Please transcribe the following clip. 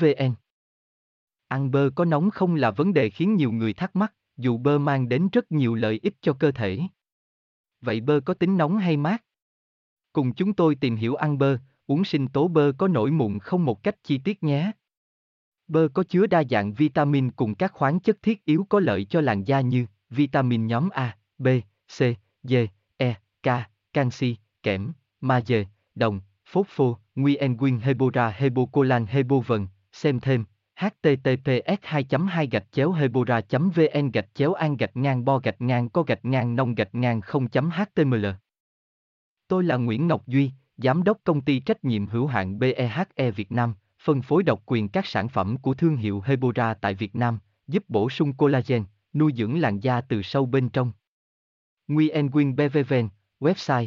vn ăn bơ có nóng không là vấn đề khiến nhiều người thắc mắc dù bơ mang đến rất nhiều lợi ích cho cơ thể. Vậy bơ có tính nóng hay mát? Cùng chúng tôi tìm hiểu ăn bơ uống sinh tố bơ có nổi mụn không một cách chi tiết nhé. Bơ có chứa đa dạng vitamin cùng các khoáng chất thiết yếu có lợi cho làn da như vitamin nhóm A, B, C, D, E, K, canxi, kẽm, magie, đồng, phosphor, nguyen Quyên hebora hebocolan hebovần, xem thêm. Https 2 2 gạch chéo hebora vn gạch chéo an gạch ngang bo gạch ngang co gạch ngang nông gạch ngang 0 html Tôi là Nguyễn Ngọc Duy, Giám đốc công ty trách nhiệm hữu hạn BEHE Việt Nam, phân phối độc quyền các sản phẩm của thương hiệu Hebora tại Việt Nam, giúp bổ sung collagen, nuôi dưỡng làn da từ sâu bên trong. Nguyen Quyên BVVN, website